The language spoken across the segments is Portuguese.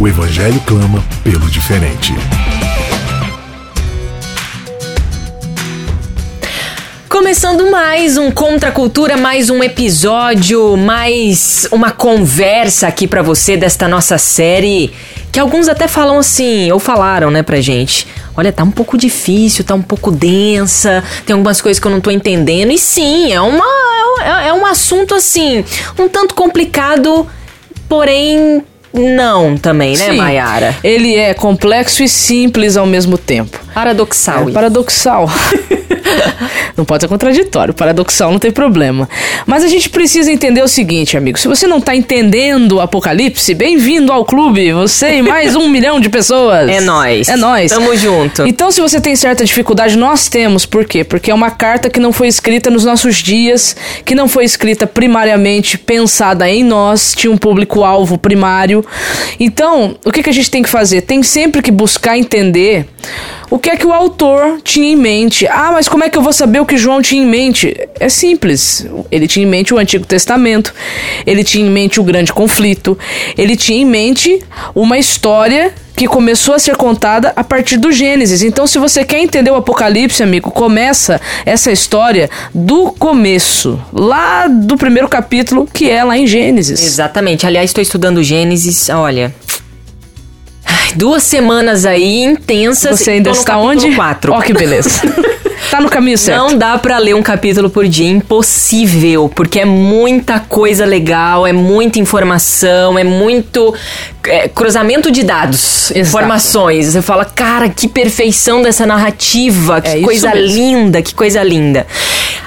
O Evangelho clama pelo diferente. Começando mais um Contra a Cultura, mais um episódio, mais uma conversa aqui para você desta nossa série, que alguns até falam assim, ou falaram, né, pra gente. Olha, tá um pouco difícil, tá um pouco densa, tem algumas coisas que eu não tô entendendo. E sim, é uma é, é um assunto assim, um tanto complicado, porém não também, né, Mayara? Ele é complexo e simples ao mesmo tempo. Paradoxal. É, paradoxal. não pode ser contraditório, paradoxal não tem problema. Mas a gente precisa entender o seguinte, amigo. Se você não tá entendendo o Apocalipse, bem-vindo ao clube. Você e mais um milhão de pessoas. É nós. É nós. Tamo junto. Então, se você tem certa dificuldade, nós temos. Por quê? Porque é uma carta que não foi escrita nos nossos dias, que não foi escrita primariamente pensada em nós, tinha um público-alvo primário. Então, o que, que a gente tem que fazer? Tem sempre que buscar entender o que é que o autor tinha em mente. Ah, mas como é que eu vou saber o que João tinha em mente? É simples. Ele tinha em mente o Antigo Testamento, ele tinha em mente o grande conflito, ele tinha em mente uma história que começou a ser contada a partir do Gênesis. Então, se você quer entender o Apocalipse, amigo, começa essa história do começo, lá do primeiro capítulo, que é lá em Gênesis. Exatamente. Aliás, estou estudando Gênesis, olha. Duas semanas aí intensas. Você ainda está onde? Quatro. Ó, oh, que beleza. tá no caminho certo. Não dá para ler um capítulo por dia, impossível, porque é muita coisa legal, é muita informação, é muito é, cruzamento de dados, Exato. informações. Você fala, cara, que perfeição dessa narrativa, que é coisa linda, que coisa linda.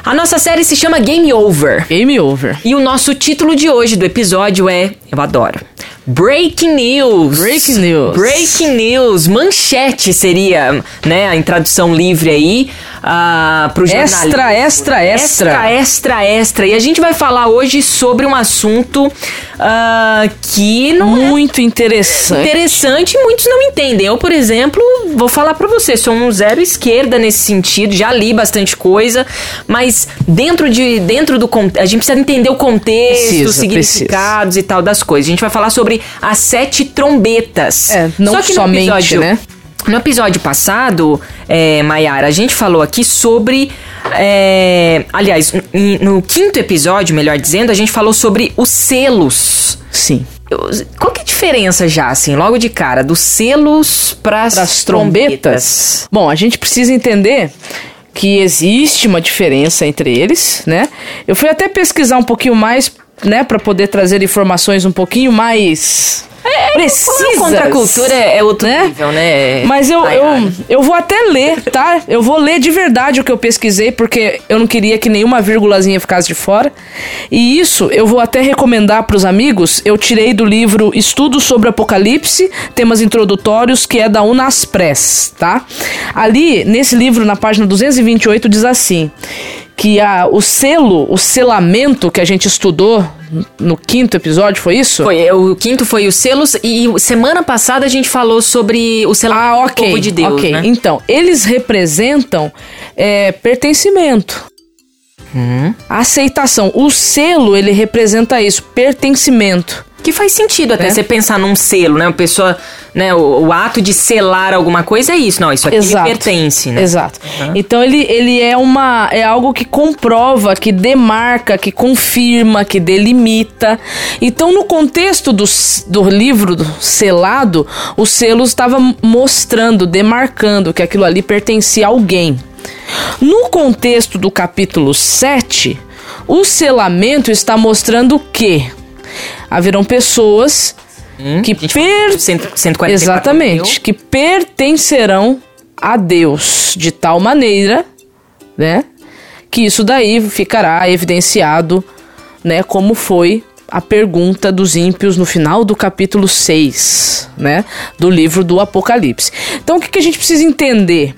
A nossa série se chama Game Over. Game Over. E o nosso título de hoje do episódio é, eu adoro, Breaking News. Breaking News. Breaking News. Manchete seria, né, a tradução livre aí uh, pro jornalismo. Extra, extra, extra. Extra, extra, extra. E a gente vai falar hoje sobre um assunto uh, que não é Muito é interessante. Interessante e muitos não entendem. Eu, por exemplo, vou falar para você, sou um zero esquerda nesse sentido, já li bastante coisa, mas dentro de dentro do a gente precisa entender o contexto, precisa, os significados precisa. e tal das coisas. A gente vai falar sobre sobre as sete trombetas. É, não Só que somente, episódio, né? No episódio passado, é, Mayara, a gente falou aqui sobre. É, aliás, no quinto episódio, melhor dizendo, a gente falou sobre os selos. Sim. Qual que é a diferença já, assim, logo de cara, dos selos para as trombetas? trombetas? Bom, a gente precisa entender que existe uma diferença entre eles, né? Eu fui até pesquisar um pouquinho mais né, para poder trazer informações um pouquinho mais é, precisas. Contra a cultura é outro né? nível, né? Mas eu, eu, eu vou até ler, tá? Eu vou ler de verdade o que eu pesquisei, porque eu não queria que nenhuma vírgulazinha ficasse de fora. E isso eu vou até recomendar para os amigos. Eu tirei do livro Estudos sobre Apocalipse, temas introdutórios, que é da Unaspres, tá? Ali, nesse livro, na página 228, diz assim: que a, o selo, o selamento que a gente estudou no quinto episódio, foi isso? Foi, o quinto foi os selos e semana passada a gente falou sobre o selamento ah, okay, do povo de Deus, Ok, né? então, eles representam é, pertencimento. Hum. Aceitação. O selo, ele representa isso, pertencimento. Que faz sentido até é. você pensar num selo, né? A pessoa, né? O, o, ato de selar alguma coisa é isso. Não, isso aqui Exato. pertence, né? Exato. Uhum. Então ele, ele é uma. É algo que comprova, que demarca, que confirma, que delimita. Então, no contexto do, do livro do selado, o selo estava mostrando, demarcando que aquilo ali pertencia a alguém. No contexto do capítulo 7, o selamento está mostrando o quê? Haverão pessoas hum, que per... 144 Exatamente, mil. que pertencerão a Deus de tal maneira, né, que isso daí ficará evidenciado, né, como foi a pergunta dos ímpios no final do capítulo 6, né, do livro do Apocalipse. Então, o que, que a gente precisa entender?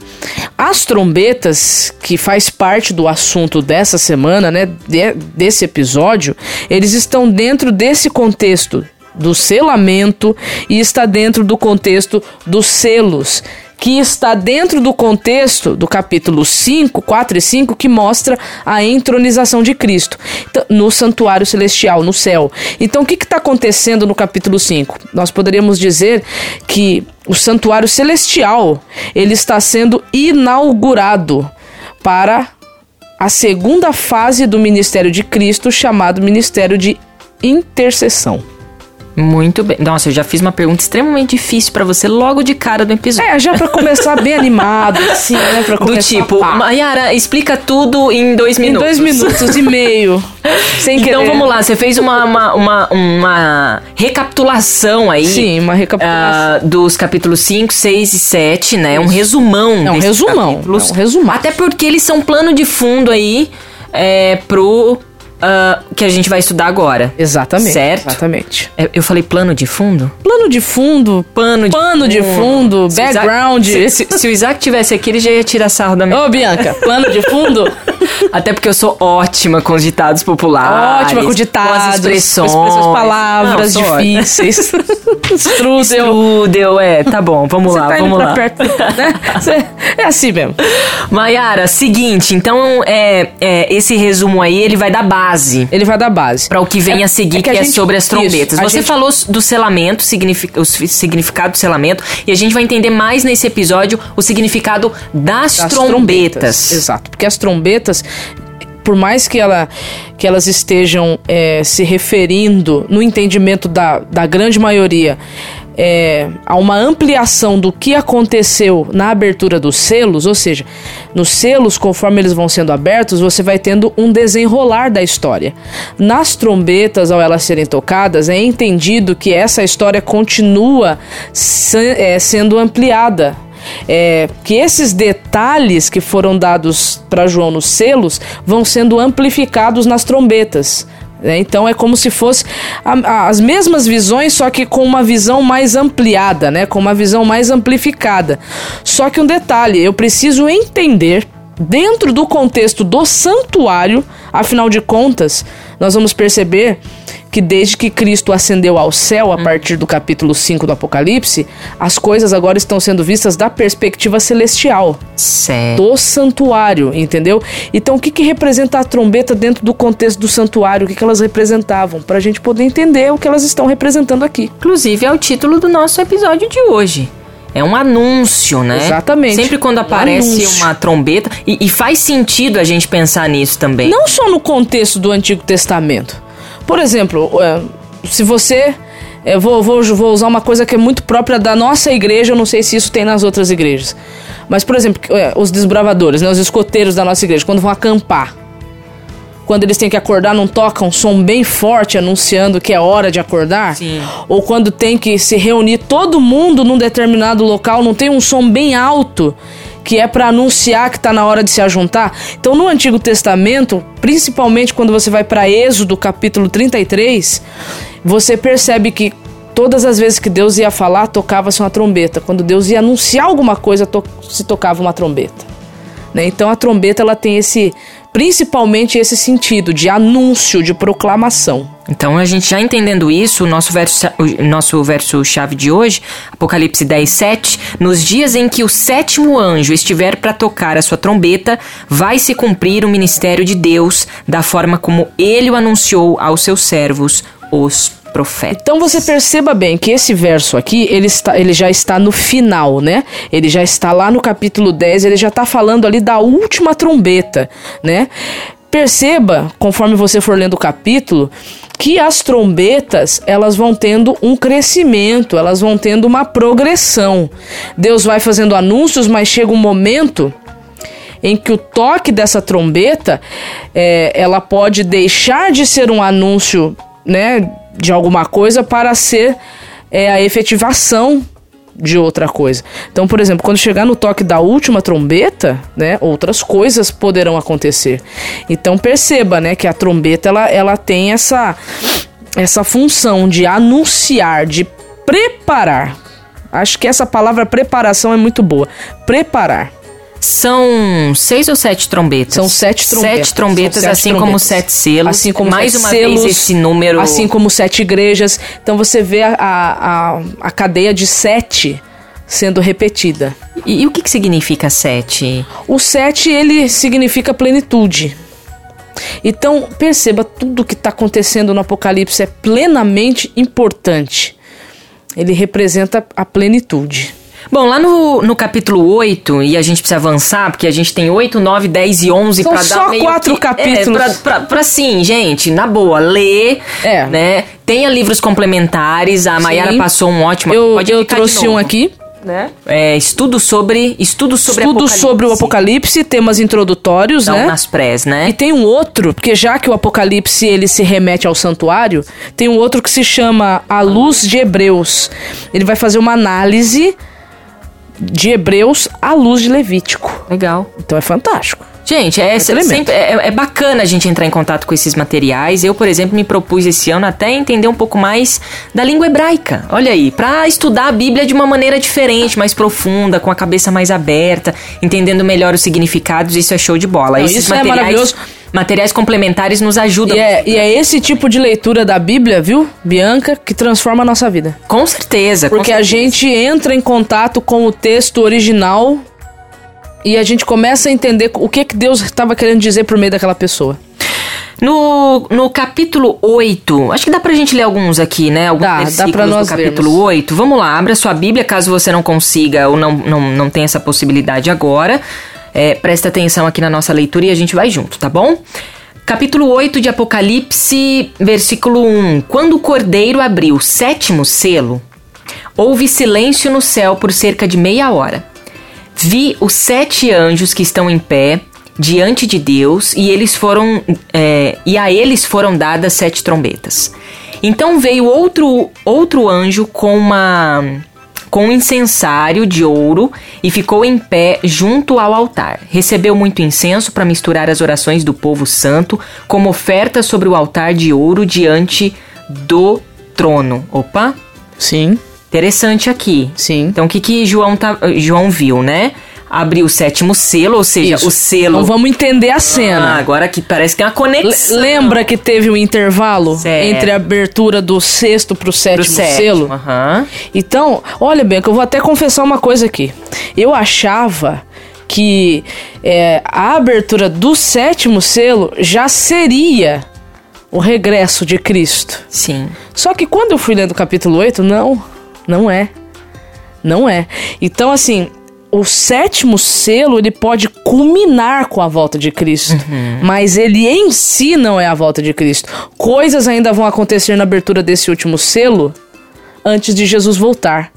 As trombetas, que faz parte do assunto dessa semana, né, de, desse episódio, eles estão dentro desse contexto do selamento e está dentro do contexto dos selos que está dentro do contexto do capítulo 5, 4 e 5, que mostra a entronização de Cristo então, no santuário celestial, no céu. Então, o que está acontecendo no capítulo 5? Nós poderíamos dizer que o santuário celestial ele está sendo inaugurado para a segunda fase do ministério de Cristo, chamado ministério de intercessão. Muito bem. Nossa, eu já fiz uma pergunta extremamente difícil para você logo de cara do episódio. É, já pra começar bem animado, assim, né? Pra do tipo, Mayara, explica tudo em dois minutos. Em dois minutos e meio. sem então querer. vamos lá, você fez uma, uma, uma, uma recapitulação aí. Sim, uma recapitulação. Uh, dos capítulos 5, 6 e 7, né? Um resumão. É um resumão. Capítulos. É um resumão. Até porque eles são plano de fundo aí é, pro uh, que a gente vai estudar agora. Exatamente. Certo? Exatamente. É, eu falei plano de fundo? Plano de fundo, pano de pano de fundo, se background. Isaac, se, se, se, o Isaac tivesse aqui, ele já ia tirar sarro da minha. Ô, Bianca, plano de fundo? Até porque eu sou ótima com os ditados populares. Ótima com ditados, com as expressões. Com as palavras Não, difíceis. Strudel. Strudel, é, tá bom, vamos Você lá, tá vamos lá. Perto, né? é assim mesmo. Mayara, seguinte, então é, é, esse resumo aí, ele vai dar base. Ele vai dar base. Para o que vem é, a seguir, é que, que é gente, sobre as trombetas. Isso, Você gente... falou do selamento, signific, o significado do selamento, e a gente vai entender mais nesse episódio o significado das, das trombetas. trombetas. Exato, porque as trombetas por mais que, ela, que elas estejam é, se referindo, no entendimento da, da grande maioria, é, a uma ampliação do que aconteceu na abertura dos selos, ou seja, nos selos, conforme eles vão sendo abertos, você vai tendo um desenrolar da história. Nas trombetas, ao elas serem tocadas, é entendido que essa história continua se, é, sendo ampliada é, que esses detalhes que foram dados para João nos selos vão sendo amplificados nas trombetas. Né? Então é como se fosse a, a, as mesmas visões, só que com uma visão mais ampliada, né? com uma visão mais amplificada. Só que um detalhe, eu preciso entender dentro do contexto do santuário, afinal de contas, nós vamos perceber que desde que Cristo ascendeu ao céu, a hum. partir do capítulo 5 do Apocalipse, as coisas agora estão sendo vistas da perspectiva celestial. Certo. Do santuário, entendeu? Então, o que, que representa a trombeta dentro do contexto do santuário? O que, que elas representavam? Para a gente poder entender o que elas estão representando aqui. Inclusive, é o título do nosso episódio de hoje. É um anúncio, né? Exatamente. Sempre quando aparece um uma trombeta. E, e, faz sentido a gente pensar nisso também. Não só no contexto do Antigo Testamento. Por exemplo, é, se você. Eu vou, vou, vou usar uma coisa que é muito própria da nossa igreja, eu não sei se isso tem nas outras igrejas. Mas, por exemplo, é, os desbravadores, né, os escoteiros da nossa igreja, quando vão acampar, quando eles têm que acordar, não tocam um som bem forte anunciando que é hora de acordar? Sim. Ou quando tem que se reunir todo mundo num determinado local, não tem um som bem alto que é para anunciar que está na hora de se ajuntar. Então, no Antigo Testamento, principalmente quando você vai para Êxodo, capítulo 33, você percebe que todas as vezes que Deus ia falar, tocava-se uma trombeta. Quando Deus ia anunciar alguma coisa, to se tocava uma trombeta. Né? Então, a trombeta ela tem esse principalmente esse sentido de anúncio, de proclamação. Então, a gente já entendendo isso, o nosso verso, o nosso verso chave de hoje, Apocalipse 10, 7, nos dias em que o sétimo anjo estiver para tocar a sua trombeta, vai se cumprir o ministério de Deus da forma como ele o anunciou aos seus servos, os profeta. Então você perceba bem que esse verso aqui, ele, está, ele já está no final, né? Ele já está lá no capítulo 10, ele já está falando ali da última trombeta, né? Perceba, conforme você for lendo o capítulo, que as trombetas elas vão tendo um crescimento, elas vão tendo uma progressão. Deus vai fazendo anúncios, mas chega um momento em que o toque dessa trombeta é, ela pode deixar de ser um anúncio, né, de alguma coisa para ser é, a efetivação de outra coisa. Então, por exemplo, quando chegar no toque da última trombeta, né, outras coisas poderão acontecer. Então perceba, né, que a trombeta ela, ela tem essa essa função de anunciar, de preparar. Acho que essa palavra preparação é muito boa. Preparar. São seis ou sete trombetas? São sete trombetas. Sete trombetas, sete assim como trombetas. sete selos. Assim como Mais uma selos, vez esse número. Assim como sete igrejas. Então você vê a, a, a, a cadeia de sete sendo repetida. E, e o que, que significa sete? O sete, ele significa plenitude. Então, perceba, tudo que está acontecendo no Apocalipse é plenamente importante. Ele representa a plenitude. Bom, lá no, no capítulo 8, e a gente precisa avançar, porque a gente tem 8, 9, 10 e 11 São pra só dar meio quatro que, capítulos. É, pra, pra, pra sim, gente, na boa, ler, É. né? Tenha livros complementares, a Mayara passou um ótimo. Eu, eu trouxe um aqui. Né? É, estudo sobre, estudo sobre Estudo Apocalipse. sobre o Apocalipse, temas introdutórios, Então, né? nas prés, né? E tem um outro, porque já que o Apocalipse ele se remete ao santuário, tem um outro que se chama A Luz de Hebreus. Ele vai fazer uma análise de Hebreus à luz de Levítico. Legal. Então é fantástico. Gente, é, tremendo. sempre, é, é bacana a gente entrar em contato com esses materiais. Eu, por exemplo, me propus esse ano até entender um pouco mais da língua hebraica. Olha aí, pra estudar a Bíblia de uma maneira diferente, mais profunda, com a cabeça mais aberta, entendendo melhor os significados. Isso é show de bola. Não, esses isso é materiais, maravilhoso. materiais complementares nos ajudam. E é, e é esse tipo de leitura da Bíblia, viu, Bianca, que transforma a nossa vida. Com certeza. com Porque a certeza. gente entra em contato com o texto original e a gente começa a entender o que, que Deus estava querendo dizer por meio daquela pessoa. No, no capítulo 8, acho que dá pra gente ler alguns aqui, né? Alguns Dá, dá versículos pra nós do capítulo vermos. 8. Vamos lá, abra sua Bíblia caso você não consiga ou não, não, não tenha essa possibilidade agora. É, presta atenção aqui na nossa leitura e a gente vai junto, tá bom? Capítulo 8 de Apocalipse, versículo 1. Quando o cordeiro abriu o sétimo selo, houve silêncio no céu por cerca de meia hora. Vi os sete anjos que estão em pé diante de Deus e eles foram é, e a eles foram dadas sete trombetas. Então veio outro outro anjo com uma com um incensário de ouro e ficou em pé junto ao altar. Recebeu muito incenso para misturar as orações do povo santo como oferta sobre o altar de ouro diante do trono. Opa, Sim, interessante aqui. sim. Então, o que, que João, tá, João viu, né? Abriu o sétimo selo, ou seja, Isso. o selo. Então vamos entender a Ah, cena. agora que parece que tem uma conexão. L- Lembra que teve um intervalo Certo. entre a abertura do sexto pro Pro sétimo, sétimo. selo? Aham. Então, olha bem, que eu vou até confessar uma coisa aqui. Eu achava que é, a abertura do sétimo selo já seria o regresso de Cristo. Sim. Só que quando eu fui lendo o capítulo 8, não, não é. Não é. Então, assim, o sétimo selo, ele pode culminar com a volta de Cristo. Mas ele em si não é a volta de Cristo. Coisas ainda vão acontecer na abertura desse último selo antes de Jesus voltar.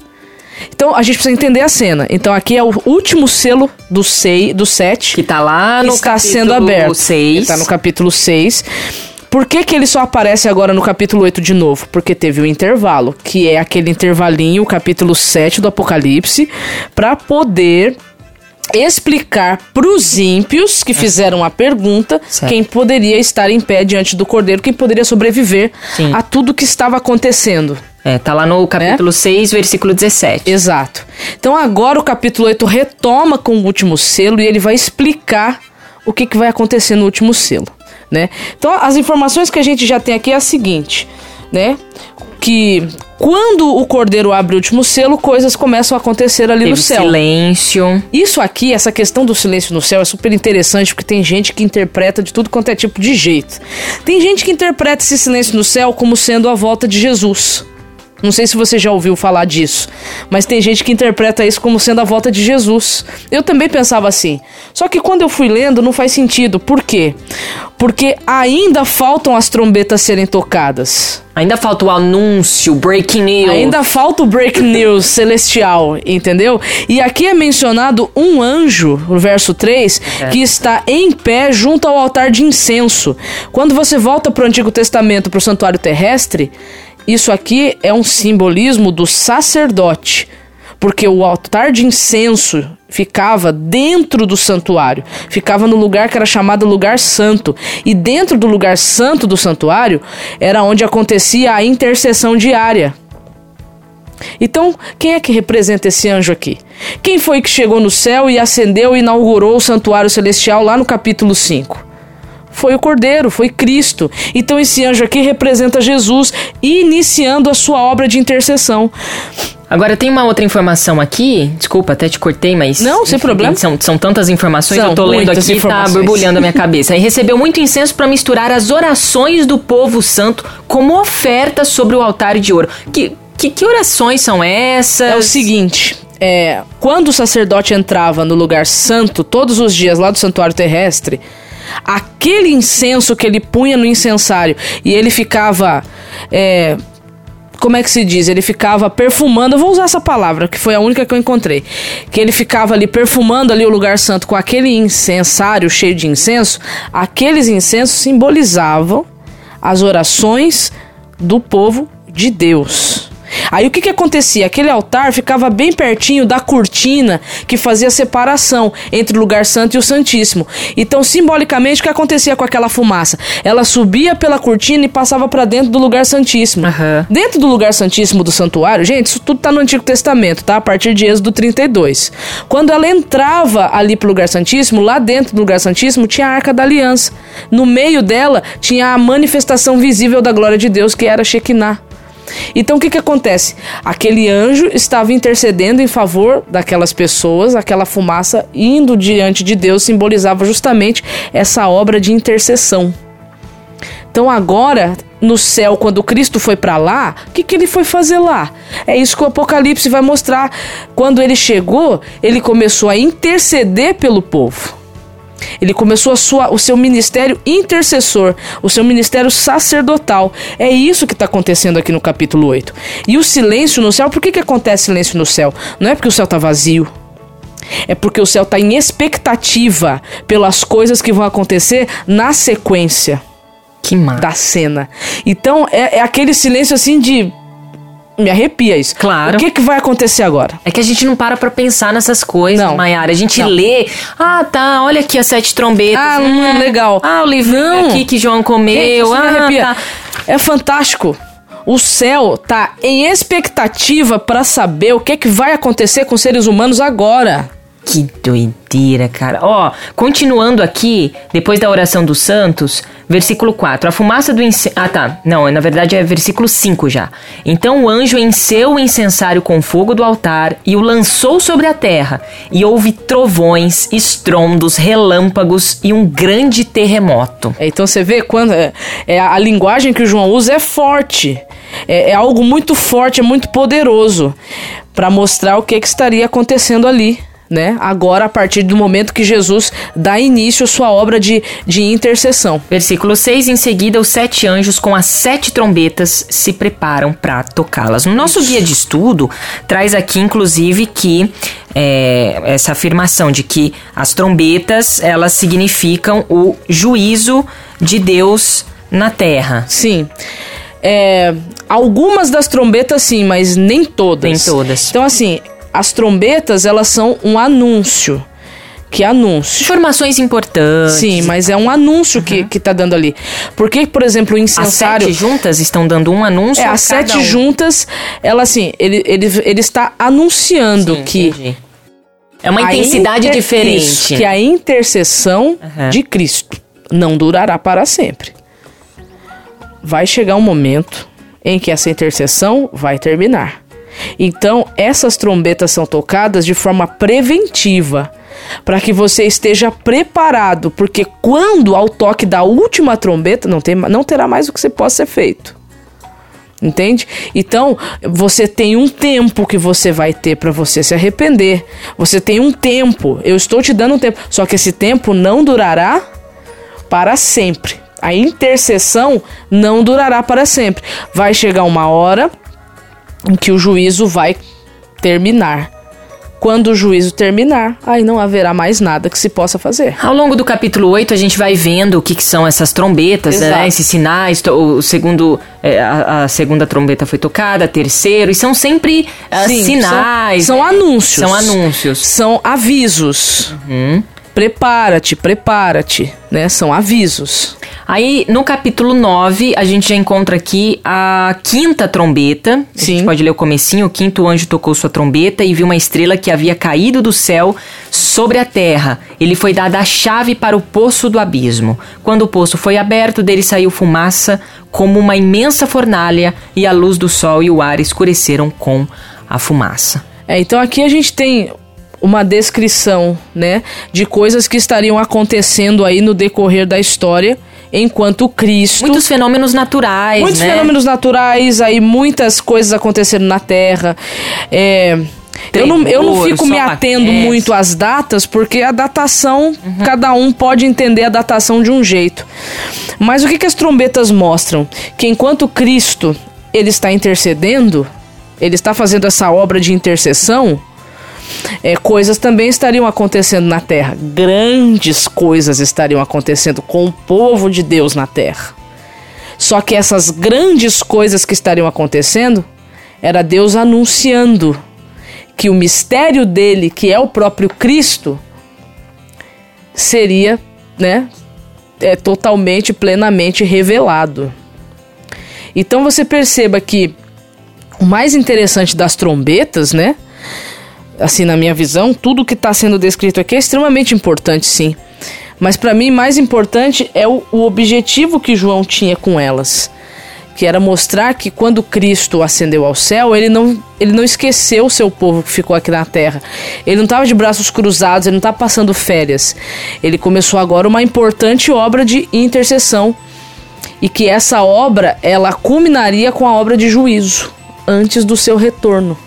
Então, a gente precisa entender a cena. Então, aqui é o último selo do, sei, do sete Que tá lá no está capítulo sendo aberto. 6. Está no capítulo 6. Por que, que ele só aparece agora no capítulo 8 de novo? Porque teve o intervalo, que é aquele intervalinho, o capítulo 7 do Apocalipse, para poder explicar pros ímpios que fizeram a pergunta Certo. quem poderia estar em pé diante do cordeiro, quem poderia sobreviver Sim. a tudo que estava acontecendo. É, tá lá no capítulo 6, versículo 17. Exato. Então agora o capítulo 8 retoma com o último selo e ele vai explicar o que, que vai acontecer no último selo, né? Então as informações que a gente já tem aqui é a seguinte, né? Que quando o cordeiro abre o último selo, coisas começam a acontecer ali Teve no céu. silêncio. Isso aqui, essa questão do silêncio no céu é super interessante porque tem gente que interpreta de tudo quanto é tipo de jeito. Tem gente que interpreta esse silêncio no céu como sendo a volta de Jesus. Não sei se você já ouviu falar disso, mas tem gente que interpreta isso como sendo a volta de Jesus. Eu também pensava assim. Só que quando eu fui lendo, não faz sentido. Por quê? Porque ainda faltam as trombetas serem tocadas. Ainda falta o anúncio, breaking news. Ainda falta o break news celestial, entendeu? E aqui é mencionado um anjo, no verso 3, que está em pé junto ao altar de incenso. Quando você volta para o Antigo Testamento, para o santuário terrestre, isso aqui é um simbolismo do sacerdote. Porque o altar de incenso ficava dentro do santuário, ficava no lugar que era chamado lugar santo. E dentro do lugar santo do santuário era onde acontecia a intercessão diária. Então, quem é que representa esse anjo aqui? Quem foi que chegou no céu e acendeu e inaugurou o santuário celestial lá no capítulo 5? Foi o Cordeiro, foi Cristo. Então, esse anjo aqui representa Jesus iniciando a sua obra de intercessão. Agora tem uma outra informação aqui, desculpa, até te cortei, mas. Não, sem problema. São, são tantas informações, São eu tô lendo aqui e tá borbulhando a minha cabeça. Aí recebeu muito incenso para misturar as orações do povo santo como oferta sobre o altar de ouro. Que, que, que orações são essas? É o seguinte, é, quando o sacerdote entrava no lugar santo todos os dias lá do santuário terrestre, aquele incenso que ele punha no incensário e ele ficava. é, como é que se diz? Ele ficava perfumando, eu vou usar essa palavra, que foi a única que eu encontrei. Que ele ficava ali perfumando ali o lugar santo com aquele incensário cheio de incenso. Aqueles incensos simbolizavam as orações do povo de Deus. Aí o que que acontecia? Aquele altar ficava bem pertinho da cortina que fazia separação entre o lugar santo e o santíssimo. Então, simbolicamente, o que acontecia com aquela fumaça? Ela subia pela cortina e passava para dentro do lugar santíssimo. Aham. Dentro do lugar santíssimo do santuário, gente, isso tudo tá no Antigo Testamento, tá? A partir de Êxodo 32. Quando ela entrava ali pro lugar santíssimo, lá dentro do lugar santíssimo tinha a Arca da Aliança. No meio dela tinha a manifestação visível da glória de Deus, que era Shekinah. Então o que que acontece? Aquele anjo estava intercedendo em favor daquelas pessoas, aquela fumaça indo diante de Deus simbolizava justamente essa obra de intercessão. Então agora, no céu, quando Cristo foi para lá, o que, que ele foi fazer lá? É isso que o Apocalipse vai mostrar. Quando ele chegou, ele começou a interceder pelo povo. Ele começou a sua, o seu ministério intercessor, o seu ministério sacerdotal. É isso que está acontecendo aqui no capítulo 8. E o silêncio no céu, por que, que acontece silêncio no céu? Não é porque o céu está vazio. É porque o céu está em expectativa pelas coisas que vão acontecer na sequência Que massa. da cena. Então é, é aquele silêncio assim de. Me arrepia isso. Claro. O que, que vai acontecer agora? É que a gente não para pra pensar nessas coisas, Não. Maiara. A gente Não. lê, ah, tá, olha aqui as sete trombetas. Ah, hum, legal. Ah, o livrinho Não. aqui que João Gente, comeu. me ah, arrepia. tá. É fantástico. O céu tá em expectativa para saber o que, que vai acontecer com os seres humanos agora. Que doideira, cara. Ó, continuando aqui, depois da oração dos santos, versículo 4. A fumaça do incenso. Ah, tá. Não, na verdade é versículo 5 já. Então o anjo enceu o incensário com fogo do altar e o lançou sobre a terra. E houve trovões, estrondos, relâmpagos e um grande terremoto. É, Então você vê quando é, é a, linguagem que o João usa é forte. É, é algo muito forte, é muito poderoso para mostrar o que, que estaria acontecendo ali. Né? Agora, a partir do momento que Jesus dá início à sua obra de, de intercessão. Versículo 6, em seguida os sete anjos com as sete trombetas se preparam para tocá-las. No nosso guia de estudo, traz aqui inclusive que é, essa afirmação de que as trombetas elas significam o juízo de Deus na terra. Sim. É, algumas das trombetas, sim, mas nem todas. Nem todas. Então, assim, as trombetas, elas são um anúncio. Que anúncio? Informações importantes. Sim, mas é um anúncio que, que tá dando ali. Porque, por exemplo, o As incensário. sete juntas estão dando um anúncio. É, as sete um. juntas, ela assim, ele, ele, ele está anunciando Sim, que. entendi. É uma intensidade inter- diferente. isso, que a intercessão Aham. de Cristo não durará para sempre. Vai chegar um momento em que essa intercessão vai terminar. Então, essas trombetas são tocadas de forma preventiva, para que você esteja preparado, porque quando ao toque da última trombeta, não, tem, não terá mais o que você possa ser feito. Entende? Então, você tem um tempo que você vai ter para você se arrepender. Você tem um tempo. Eu estou te dando um tempo. Só que esse tempo não durará para sempre. A intercessão não durará para sempre. Vai chegar uma hora em que o juízo vai terminar. Quando o juízo terminar, aí não haverá mais nada que se possa fazer. Ao longo do capítulo 8, a gente vai vendo o que, que são essas trombetas, né? Esses sinais. O segundo, é, a, a segunda trombeta foi tocada, a terceira, e são sempre ah, Sim, sinais. São, são anúncios. São anúncios. São avisos. Prepara-te, prepara-te, né? São avisos. Aí, no capítulo 9, a gente já encontra aqui a quinta trombeta. A Sim. gente pode ler o comecinho. O quinto anjo tocou sua trombeta e viu uma estrela que havia caído do céu sobre a terra. Ele foi dada a chave para o poço do abismo. Quando o poço foi aberto, dele saiu fumaça como uma imensa fornalha e a luz do sol e o ar escureceram com a fumaça. É, então aqui a gente tem uma descrição, né, de coisas que estariam acontecendo aí no decorrer da história, enquanto Cristo Muitos fenômenos naturais, Muitos né? fenômenos naturais, aí muitas coisas acontecendo na Terra. É, eu, não, eu não fico me atendo aquece. muito às datas, porque a datação, cada um pode entender a datação de um jeito. Mas o que, que as trombetas mostram? Que enquanto Cristo ele está intercedendo, ele está fazendo essa obra de intercessão, é, coisas também estariam acontecendo na terra. Grandes coisas estariam acontecendo com o povo de Deus na terra. Só que essas grandes coisas que estariam acontecendo era Deus anunciando que o mistério dele, que é o próprio Cristo, seria, né, é, totalmente, plenamente revelado. Então você perceba que o mais interessante das trombetas, né, assim na minha visão, tudo que está sendo descrito aqui é extremamente importante, sim. Mas para mim mais importante é o, o objetivo que João tinha com elas, que era mostrar que quando Cristo ascendeu ao céu, ele não, ele não esqueceu o seu povo que ficou aqui na terra. Ele não estava de braços cruzados, ele não estava passando férias. Ele começou agora uma importante obra de intercessão e que essa obra ela culminaria com a obra de juízo antes do seu retorno.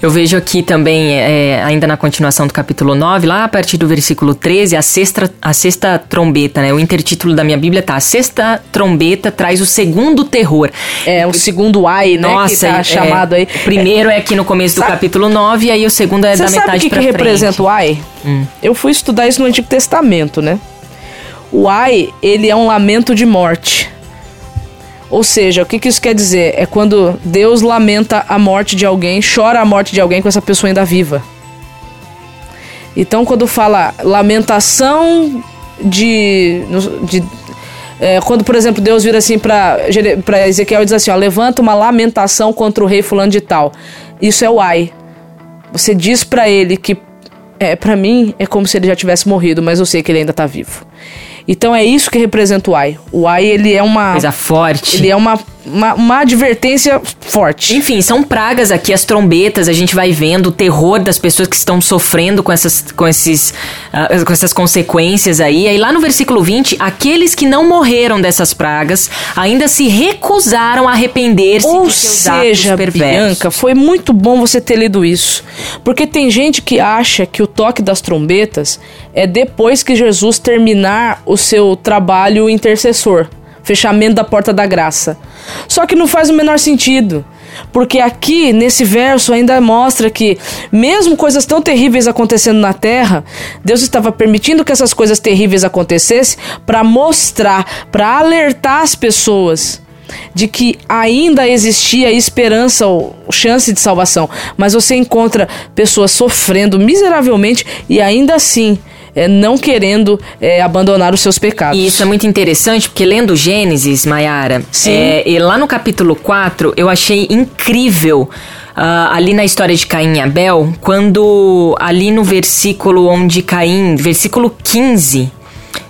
Eu vejo aqui também, é, ainda na continuação do capítulo 9, lá a partir do versículo 13, a sexta, a sexta trombeta, né? O intertítulo da minha Bíblia tá: A sexta trombeta traz o segundo terror. É o segundo ai, né, Nossa, que tá é, chamado aí. O primeiro é aqui no começo do Sabe- capítulo 9, e aí o segundo é da sabe o metade que, que pra frente. representa o ai? Eu fui estudar isso no Antigo Testamento, né? O ai, ele é um lamento de morte. Ou seja, o que, que isso quer dizer? É quando Deus lamenta a morte de alguém, chora a morte de alguém com essa pessoa ainda viva. Então, quando fala lamentação de. de é, quando, por exemplo, Deus vira assim para Ezequiel e diz assim: ó, levanta uma lamentação contra o rei fulano de tal. Isso é o ai. Você diz pra ele que é, para mim é como se ele já tivesse morrido, mas eu sei que ele ainda tá vivo. Então é isso que representa o ai. O ai ele é uma Coisa forte. ele é uma, uma, uma advertência forte. Enfim, são pragas aqui, as trombetas, a gente vai vendo o terror das pessoas que estão sofrendo com essas, com esses, ah, com essas consequências aí. Aí lá no versículo 20, aqueles que não morreram dessas pragas ainda se recusaram a arrepender-se Ou de seus seja, atos perversos. Bianca, foi muito bom você ter lido isso. Porque tem gente que acha que o toque das trombetas é depois que Jesus terminar o seu trabalho intercessor fechamento da porta da graça. Só que não faz o menor sentido. Porque aqui, nesse verso, ainda mostra que, mesmo coisas tão terríveis acontecendo na terra, Deus estava permitindo que essas coisas terríveis acontecessem para mostrar, para alertar as pessoas de que ainda existia esperança ou chance de salvação. Mas você encontra pessoas sofrendo miseravelmente e ainda assim é, não querendo é, abandonar os seus pecados. E isso é muito interessante, porque lendo Gênesis, Mayara, é, e lá no capítulo 4, eu achei incrível. ah, ali na história de Caim e Abel, quando ali no versículo onde Caim, versículo 15,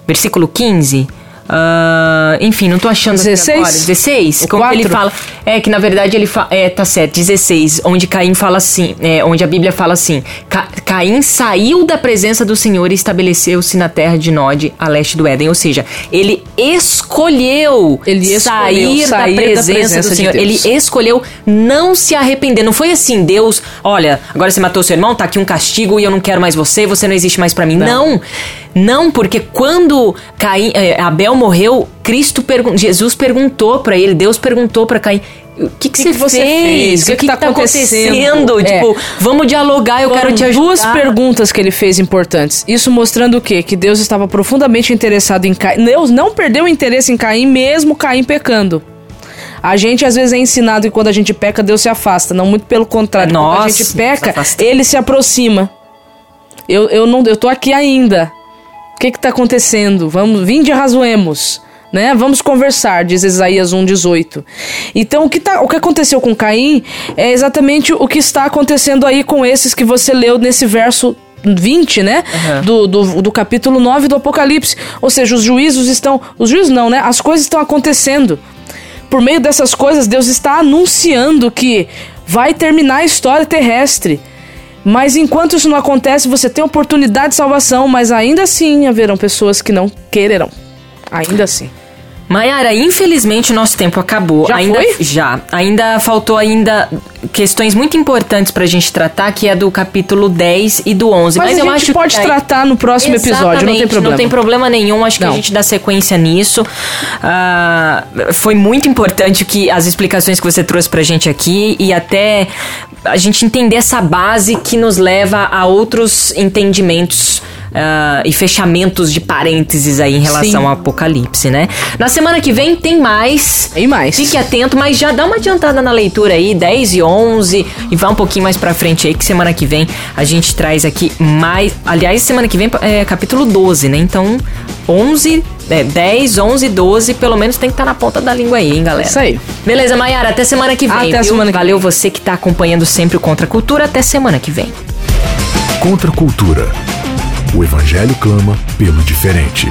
versículo 15, ah, enfim, não tô achando aqui 16? agora. 16? O como ele 4? fala. É que na verdade ele fala. É, tá certo, 16. Onde Caim fala assim. É, onde a Bíblia fala assim: Ca- Caim saiu da presença do Senhor e estabeleceu-se na terra de Nod, a leste do Éden. Ou seja, ele escolheu, Ele escolheu sair, sair da, da presença presença do de Senhor. Deus. Ele escolheu não se arrepender. Não foi assim, Deus, olha, agora você matou seu irmão, tá aqui um castigo e eu não quero mais você, você não existe mais pra mim. Não. Não, porque quando Caim, eh, Abel morreu, Cristo pergun Jesus perguntou pra ele, Deus perguntou pra Caim: o que, que, que, você, fez? O que, que, tá, acontecendo? acontecendo? É. Tipo, vamos dialogar, eu quero te ajudar. duas perguntas que ele fez importantes. Isso mostrando o quê? Que Deus estava profundamente interessado em Caim. Deus não perdeu o interesse em Caim, mesmo Caim pecando. A gente às vezes é ensinado que quando a gente peca, Deus se afasta. Não, muito pelo contrário. Nossa, quando a gente peca, ele se aproxima. Eu, eu, não, eu tô aqui ainda. O que que tá acontecendo? Vamos, vinde razoemos né? Vamos conversar, diz Isaías 1:18. Então, o que, tá, o que aconteceu com Caim é exatamente o que está acontecendo aí com esses que você leu nesse verso 20, né? Uhum. Do, do, do, capítulo 9 do Apocalipse. Ou seja, os juízos estão. Os juízos não, né? As coisas estão acontecendo. Por meio dessas coisas, Deus está anunciando que vai terminar a história terrestre. Mas enquanto isso não acontece, você tem oportunidade de salvação, mas ainda assim haverão pessoas que não quererão. Ainda assim. Mayara, infelizmente o nosso tempo acabou. Já ainda, foi? Já. Ainda faltou ainda questões muito importantes pra gente tratar, que é do capítulo 10 e do 11. Mas, Mas eu acho pode que... tratar no próximo Exatamente, episódio, não tem problema. Não tem problema nenhum, acho que não. a gente dá sequência nisso. Uh, foi muito importante que as explicações que você trouxe pra gente aqui e até a gente entender essa base que nos leva a outros entendimentos uh, e fechamentos de parênteses aí em relação Sim. ao Apocalipse, né? Na semana que vem tem mais. Tem mais. Fique atento, mas já dá uma adiantada na leitura aí, 10 e 11, e vá um pouquinho mais pra frente aí, que semana que vem a gente traz aqui mais. Aliás, semana que vem é capítulo 12, né? Então, 11, é, 10, 11, 12, pelo menos tem que estar tá na ponta da língua aí, hein, galera? Isso aí. Beleza, Mayara, até semana que vem. Até viu? semana que Valeu você que tá acompanhando sempre o Contra Cultura. Até semana que vem. Contra Cultura. O Evangelho clama pelo diferente.